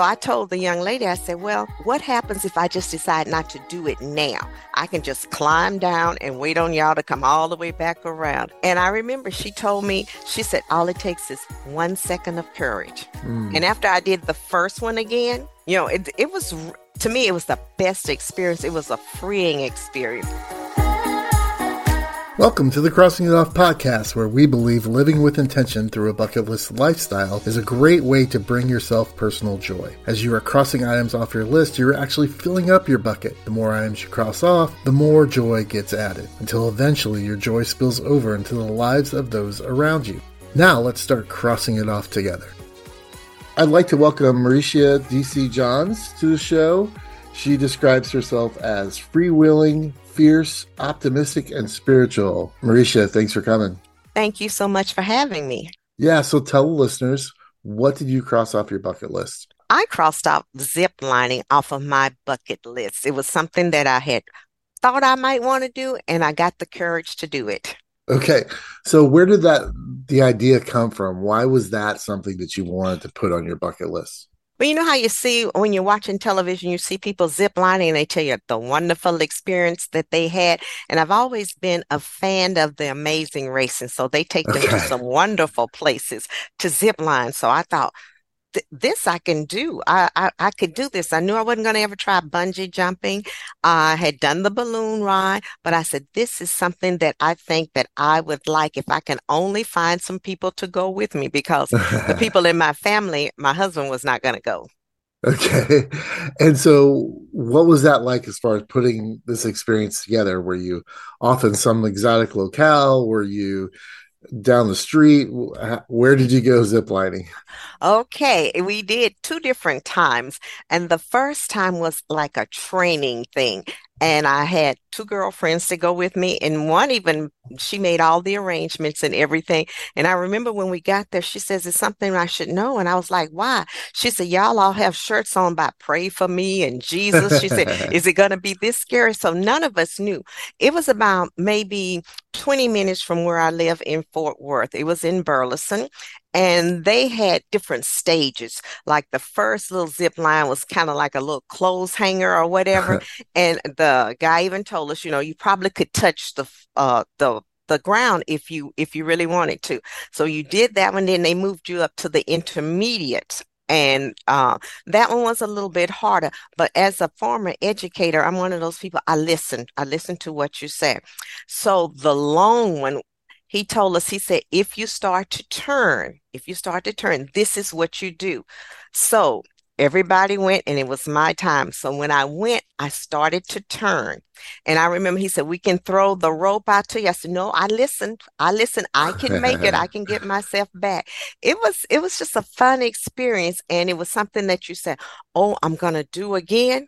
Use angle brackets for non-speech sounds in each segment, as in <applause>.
So I told the young lady, I said, Well, what happens if I just decide not to do it now? I can just climb down and wait on y'all to come all the way back around. And I remember she told me, she said, All it takes is one second of courage. Mm. And after I did the first one again, you know, it, it was, to me, it was the best experience. It was a freeing experience. Welcome to the Crossing It Off podcast, where we believe living with intention through a bucket list lifestyle is a great way to bring yourself personal joy. As you are crossing items off your list, you're actually filling up your bucket. The more items you cross off, the more joy gets added, until eventually your joy spills over into the lives of those around you. Now let's start crossing it off together. I'd like to welcome Maricia DC Johns to the show. She describes herself as freewheeling, fierce, optimistic, and spiritual. Maricia, thanks for coming. Thank you so much for having me. Yeah, so tell the listeners, what did you cross off your bucket list? I crossed off zip lining off of my bucket list. It was something that I had thought I might want to do, and I got the courage to do it. Okay. So where did that the idea come from? Why was that something that you wanted to put on your bucket list? But you know how you see when you're watching television, you see people zip lining and they tell you the wonderful experience that they had. And I've always been a fan of the amazing racing. So they take them to some wonderful places to zip line. So I thought, this I can do. I, I, I could do this. I knew I wasn't going to ever try bungee jumping. I had done the balloon ride, but I said this is something that I think that I would like if I can only find some people to go with me because the <laughs> people in my family, my husband was not going to go. Okay. And so what was that like as far as putting this experience together? Were you off in some exotic locale? Were you down the street? Where did you go ziplining? Okay, we did two different times. And the first time was like a training thing and I had two girlfriends to go with me, and one even she made all the arrangements and everything. And I remember when we got there, she says, "It's something I should know," and I was like, "Why?" She said, "Y'all all have shirts on by pray for me and Jesus." She said, <laughs> "Is it going to be this scary?" So none of us knew. It was about maybe 20 minutes from where I live in Fort Worth. It was in Burleson, and they had different stages. Like the first little zip line was kind of like a little clothes hanger or whatever. <laughs> and the guy even told us, you know, you probably could touch the uh the the ground if you if you really wanted to. So you did that one, then they moved you up to the intermediate. And uh, that one was a little bit harder. But as a former educator, I'm one of those people. I listen. I listen to what you say. So the long one he told us, he said, if you start to turn, if you start to turn, this is what you do. So everybody went and it was my time. So when I went, I started to turn. And I remember he said, We can throw the rope out to you. I said, No, I listened. I listened. I can make it. I can get <laughs> myself back. It was it was just a fun experience. And it was something that you said, Oh, I'm gonna do again.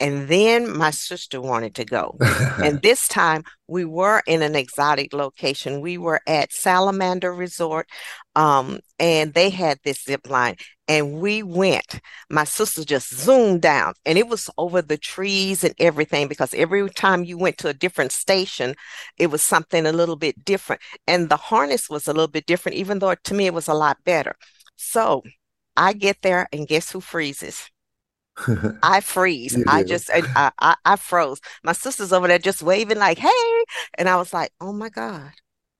And then my sister wanted to go. and <laughs> this time we were in an exotic location. We were at Salamander Resort, um, and they had this zip line. And we went. My sister just zoomed down, and it was over the trees and everything because every time you went to a different station, it was something a little bit different. And the harness was a little bit different, even though to me it was a lot better. So I get there, and guess who freezes? <laughs> I freeze. I just I, I I froze. My sister's over there just waving like, "Hey!" And I was like, "Oh my god,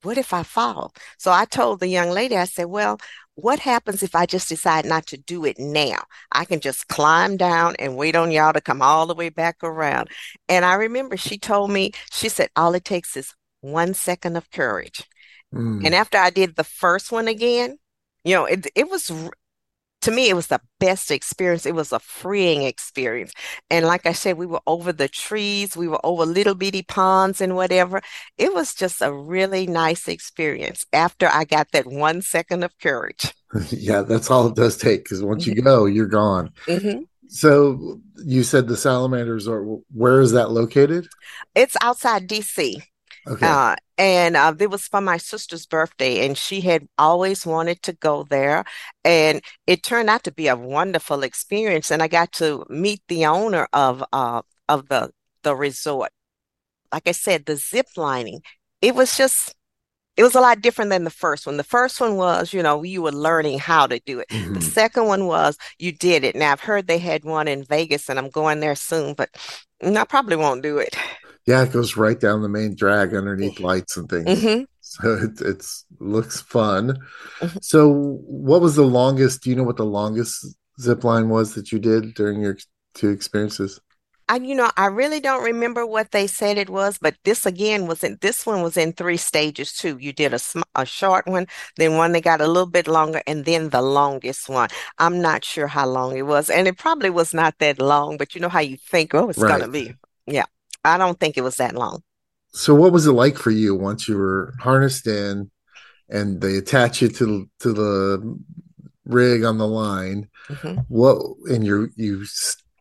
what if I fall?" So I told the young lady, I said, "Well, what happens if I just decide not to do it now? I can just climb down and wait on y'all to come all the way back around." And I remember she told me, she said, "All it takes is one second of courage." Mm. And after I did the first one again, you know, it it was to me, it was the best experience. It was a freeing experience. And like I said, we were over the trees, we were over little bitty ponds and whatever. It was just a really nice experience after I got that one second of courage. <laughs> yeah, that's all it does take because once you go, you're gone. Mm-hmm. So you said the Salamander Resort. Where is that located? It's outside DC. Okay. Uh, and uh, it was for my sister's birthday, and she had always wanted to go there. And it turned out to be a wonderful experience. And I got to meet the owner of uh, of the the resort. Like I said, the zip lining, it was just it was a lot different than the first one. The first one was, you know, you were learning how to do it. Mm-hmm. The second one was you did it. Now I've heard they had one in Vegas and I'm going there soon, but I probably won't do it. Yeah, it goes right down the main drag underneath lights and things. hmm <laughs> So it it's looks fun. Mhm. So what was the longest? Do you know what the longest zip line was that you did during your two experiences? I, you know, I really don't remember what they said it was, but this again was in this one was in three stages too. You did a sm a short one, then one that got a little bit longer, and then the longest one. I'm not sure how long it was, and it probably was not that long, but you know how you think, oh, it's gonna be. Yeah, I don't think it was that long. So what was it like for you once you were harnessed in and they attach you to to the rig on the line? hmm What and you you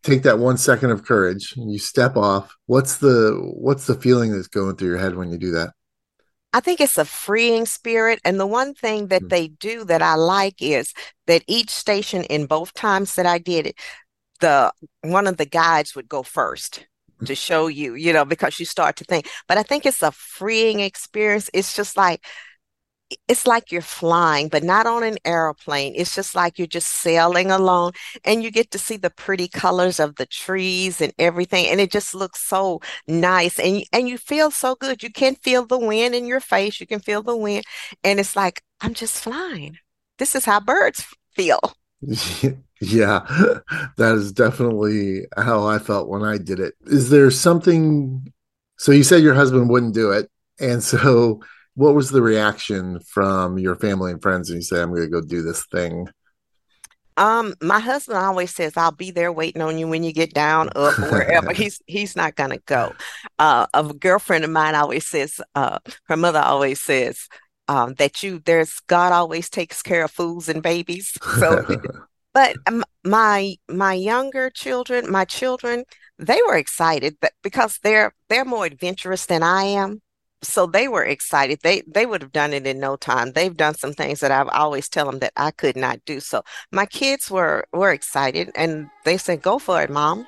take that one second of courage and you step off. What's the what's the feeling that's going through your head when you do that? I think it's a freeing spirit. And the one thing that Mm. they do that I like is that each station in both times that I did it, the one of the guides would go first to show you, you know, because you start to think. But I think it's a freeing experience. It's just like it's like you're flying, but not on an airplane. It's just like you're just sailing along and you get to see the pretty colors of the trees and everything. And it just looks so nice. And, and you feel so good. You can feel the wind in your face. You can feel the wind. And it's like, I'm just flying. This is how birds feel. <laughs> Yeah, that is definitely how I felt when I did it. Is there something? So you said your husband wouldn't do it, and so <laughs> what was the reaction from your family and friends when you say, "I'm going to go do this thing"? Um, my husband always says, I'll be there waiting on you when you get down, up, or wherever. <laughs> He's he's not gonna go. Uh, a girlfriend of mine always says, uh, her mother always says, um, that you there's God always takes care of fools and babies. <laughs> So, but my my younger children, my children, they were excited that because they're they're more adventurous than I am. So they were excited. They they would have done it in no time. They've done some things that I've always tell them that I could not do. So my kids were were excited and they said, "Go for it, Mom."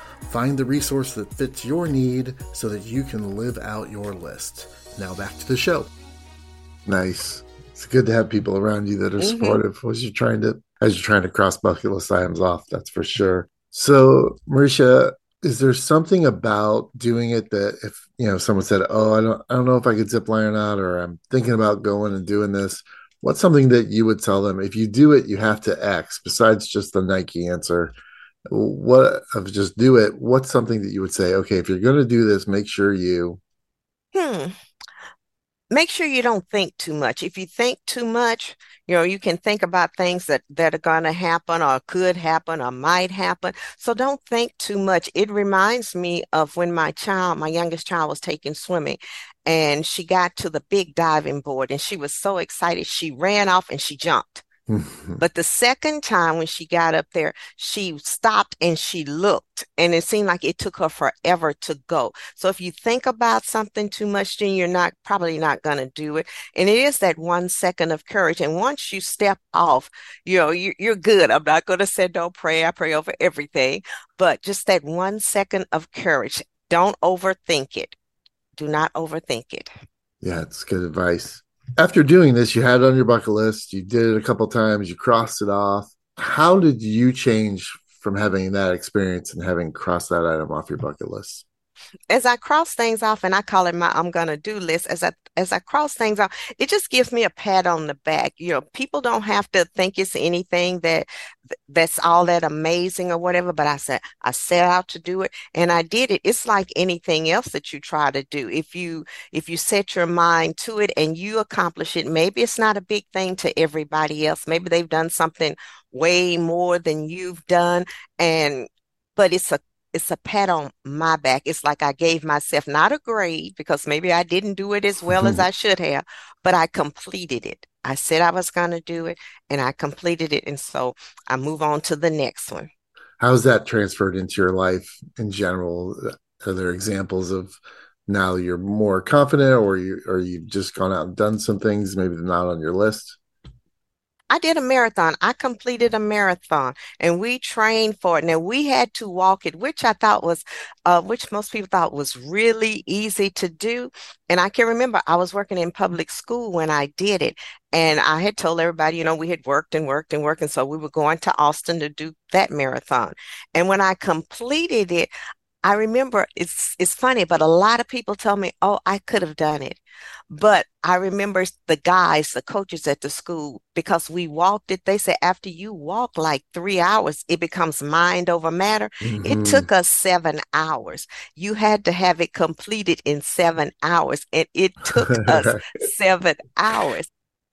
Find the resource that fits your need so that you can live out your list. Now back to the show. Nice. It's good to have people around you that are Mhm. supportive as you're trying to as you're trying to cross bucket list items off. That's for sure. So, Maricia, is there something about doing it that if you know someone said, "Oh, I don't, I don't know if I could zip line or not," or I'm thinking about going and doing this, what's something that you would tell them if you do it, you have to X besides just the Nike answer? What of just do it? What's something that you would say? Okay, if you're going to do this, make sure you. Hmm. Make sure you don't think too much. If you think too much, you know, you can think about things that that are going to happen or could happen or might happen. So don't think too much. It reminds me of when my child, my youngest child, was taking swimming and she got to the big diving board and she was so excited. She ran off and she jumped. Mm-hmm. But the second time when she got up there, she stopped and she looked, and it seemed like it took her forever to go. So if you think about something too much, then you're not probably not going to do it. And it is that one second of courage. And once you step off, you know, you, you're good. I'm not going to say don't pray. I pray over everything, but just that one second of courage. Don't overthink it. Do not overthink it. Yeah, it's good advice. After doing this, you had it on your bucket list, you did it a couple times, you crossed it off. How did you change from having that experience and having crossed that item off your bucket list? As I cross things off, and I call it my I'm gonna do list, as I as I cross things off, it just gives me a pat on the back. You know, people don't have to think it's anything that that's all that amazing or whatever, but I said I set out to do it and I did it. It's like anything else that you try to do. If you if you set your mind to it and you accomplish it, maybe it's not a big thing to everybody else. Maybe they've done something way more than you've done, and but it's a it's a pat on my back. It's like I gave myself not a grade because maybe I didn't do it as well as <laughs> I should have, but I completed it. I said I was going to do it and I completed it. And so I move on to the next one. How's that transferred into your life in general? Are there examples of now you're more confident or you or you've just gone out and done some things maybe they're not on your list? I did a marathon. I completed a marathon and we trained for it. Now we had to walk it, which I thought was, uh, which most people thought was really easy to do. And I can remember I was working in public school when I did it. And I had told everybody, you know, we had worked and worked and worked. And so we were going to Austin to do that marathon. And when I completed it, I remember it's it's funny, but a lot of people tell me, "Oh, I could have done it." But I remember the guys, the coaches at the school, because we walked it, they said after you walk like three hours, it becomes mind over matter. Mm-hmm. It took us seven hours. You had to have it completed in seven hours, and it took us <laughs> seven hours.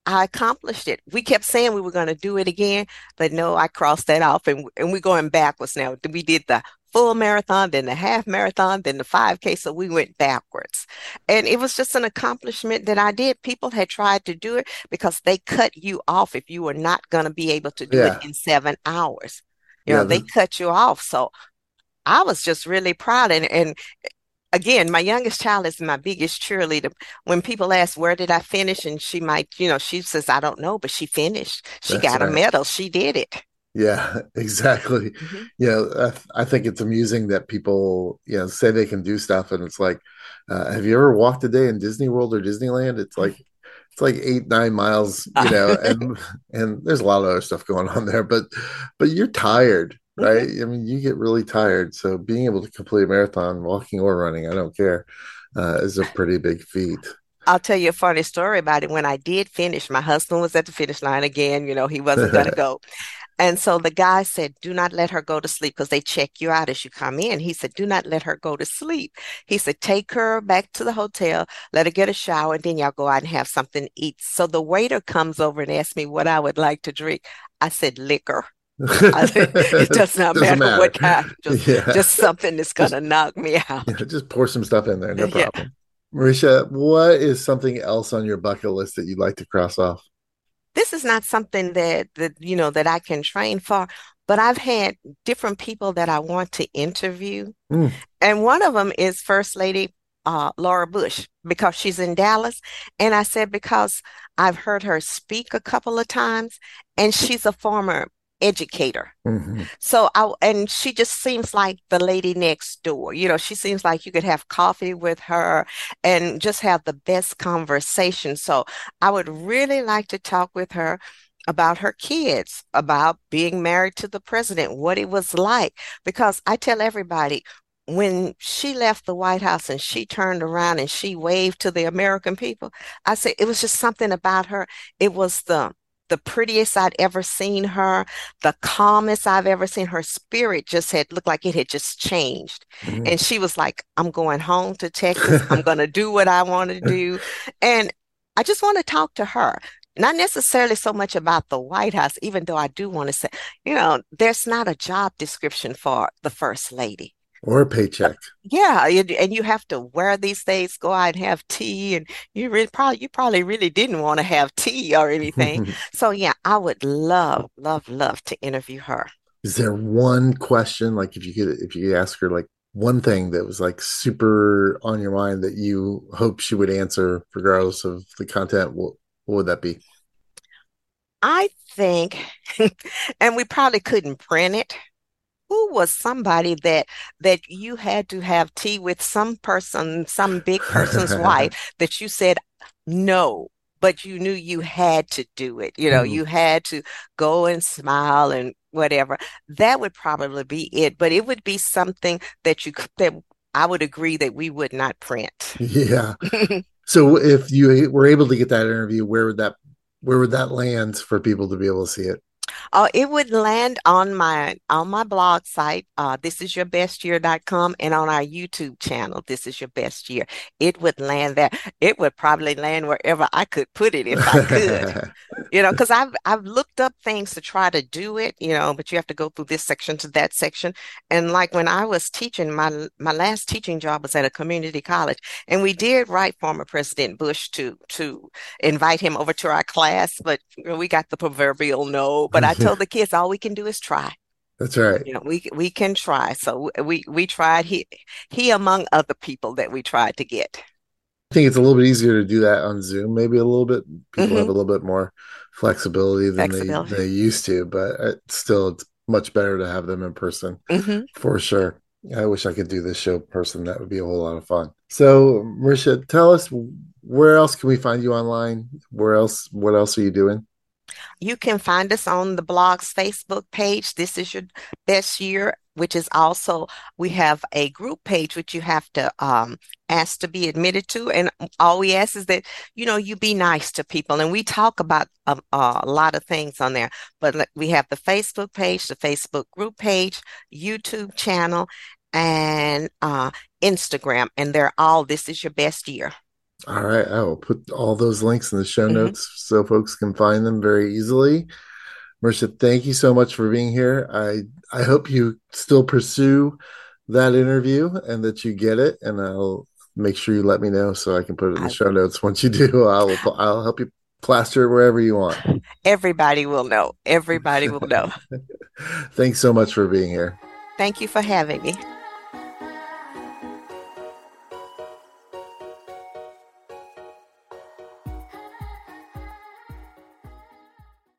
I accomplished it. We kept saying we were going to do it again, but no, I crossed that off and, and we're going backwards now. We did the full marathon, then the half marathon, then the 5K. So we went backwards. And it was just an accomplishment that I did. People had tried to do it because they cut you off if you were not going to be able to do yeah. it in seven hours. You yeah, know, they cut you off. So I was just really proud. And, and again, my youngest child is my biggest cheerleader. When people ask, where did I finish? And she might, you know, she says, I don't know, but she finished. She That's got right. a medal. She did it. Yeah, <laughs> exactly. Mm-hmm. Yeah, I, th- I, think it's amusing that people, you know, say they can do stuff, and it's like, uh, have you ever walked a day in Disney World or Disneyland? It's like, <laughs> it's like eight nine miles, <laughs> you know, and and there's a lot of other stuff going on there, but but you're tired, right? Mm-hmm. I mean, you get really tired. So being able to complete a marathon, walking or running, I don't care, uh, is a pretty big feat. I'll tell you a funny story about it. When I did finish, my husband was at the finish line again. You know, he wasn't going to go. And so the guy said, Do not let her go to sleep because they check you out as you come in. He said, Do not let her go to sleep. He said, Take her back to the hotel, let her get a shower, and then y'all go out and have something to eat. So the waiter comes over and asks me what I would like to drink. I said, Liquor. said, <laughs> it does not matter, matter, what kind, just, yeah. just something that's going to knock me out. Yeah, just pour some stuff in there, no <laughs> problem. Yeah. Maricia, what is something else on your bucket list that you'd like to cross off? This is not something that that you know that I can train for, but I've had different people that I want to interview, mm. and one of them is First Lady uh, Laura Bush because she's in Dallas, and I said because I've heard her speak a couple of times, and she's a former educator. Mm-hmm. So I and she just seems like the lady next door. You know, she seems like you could have coffee with her and just have the best conversation. So I would really like to talk with her about her kids, about being married to the president, what it was like because I tell everybody when she left the White House and she turned around and she waved to the American people, I say it was just something about her. It was the the prettiest I'd ever seen her, the calmest I've ever seen. Her spirit just had looked like it had just changed. Mm-hmm. And she was like, I'm going home to Texas. <laughs> I'm going to do what I want to do. And I just want to talk to her. Not necessarily so much about the White House, even though I do want to say, you know, there's not a job description for the first lady or a paycheck. Yeah, and you have to wear these things, go out and have tea, and you really probably you probably really didn't want to have tea or anything. <laughs> so yeah, I would love, love, love to interview her. Is there one question, like if you could if you could ask her like one thing that was like super on your mind that you hope she would answer regardless of the content, what, what would that be? I think, <laughs> and we probably couldn't print it who was somebody that that you had to have tea with some person some big person's wife <laughs> that you said no but you knew you had to do it you know mm-hmm. you had to go and smile and whatever. That would probably be it but it would be something that you that i would agree that we would not print. Yeah. <laughs> So if you were able to get that interview where would that where would that land for people to be able to see it Oh, it would land on my on my blog site, uh, thisisyourbestyear.com, and on our YouTube channel, This Is Your Best Year. It would land there. It would probably land wherever I could put it if I could. <laughs> you know, because I've I've looked up things to try to do it, you know, but you have to go through this section to that section. And like when I was teaching, my my last teaching job was at a community college, and we did write former President Bush to to invite him over to our class, but we got the proverbial no. But I <laughs> told the kids all we can do is try. That's right. You know, we we can try. So we we tried. He he among other people that we tried to get. I think it's a little bit easier to do that on Zoom. Maybe a little bit. People mm-hmm. have a little bit more flexibility than flexibility. They, they used to, but it's still it's much better to have them in person mm-hmm. for sure. I wish I could do this show person. That would be a whole lot of fun. So, Maricia, tell us where else can we find you online? Where else? What else are you doing? You can find us on the blog's Facebook page. This is your best year, which is also, we have a group page which you have to um, ask to be admitted to. And all we ask is that, you know, you be nice to people. And we talk about a, a lot of things on there. But we have the Facebook page, the Facebook group page, YouTube channel, and uh, Instagram. And they're all, this is your best year. All right. I will put all those links in the show mm-hmm. notes so folks can find them very easily. Maricia, thank you so much for being here. I I hope you still pursue that interview and that you get it. And I'll make sure you let me know so I can put it in the show notes. Once you do, I'll I'll help you plaster it wherever you want. Everybody will know. Everybody will know. <laughs> Thanks so much for being here. Thank you for having me.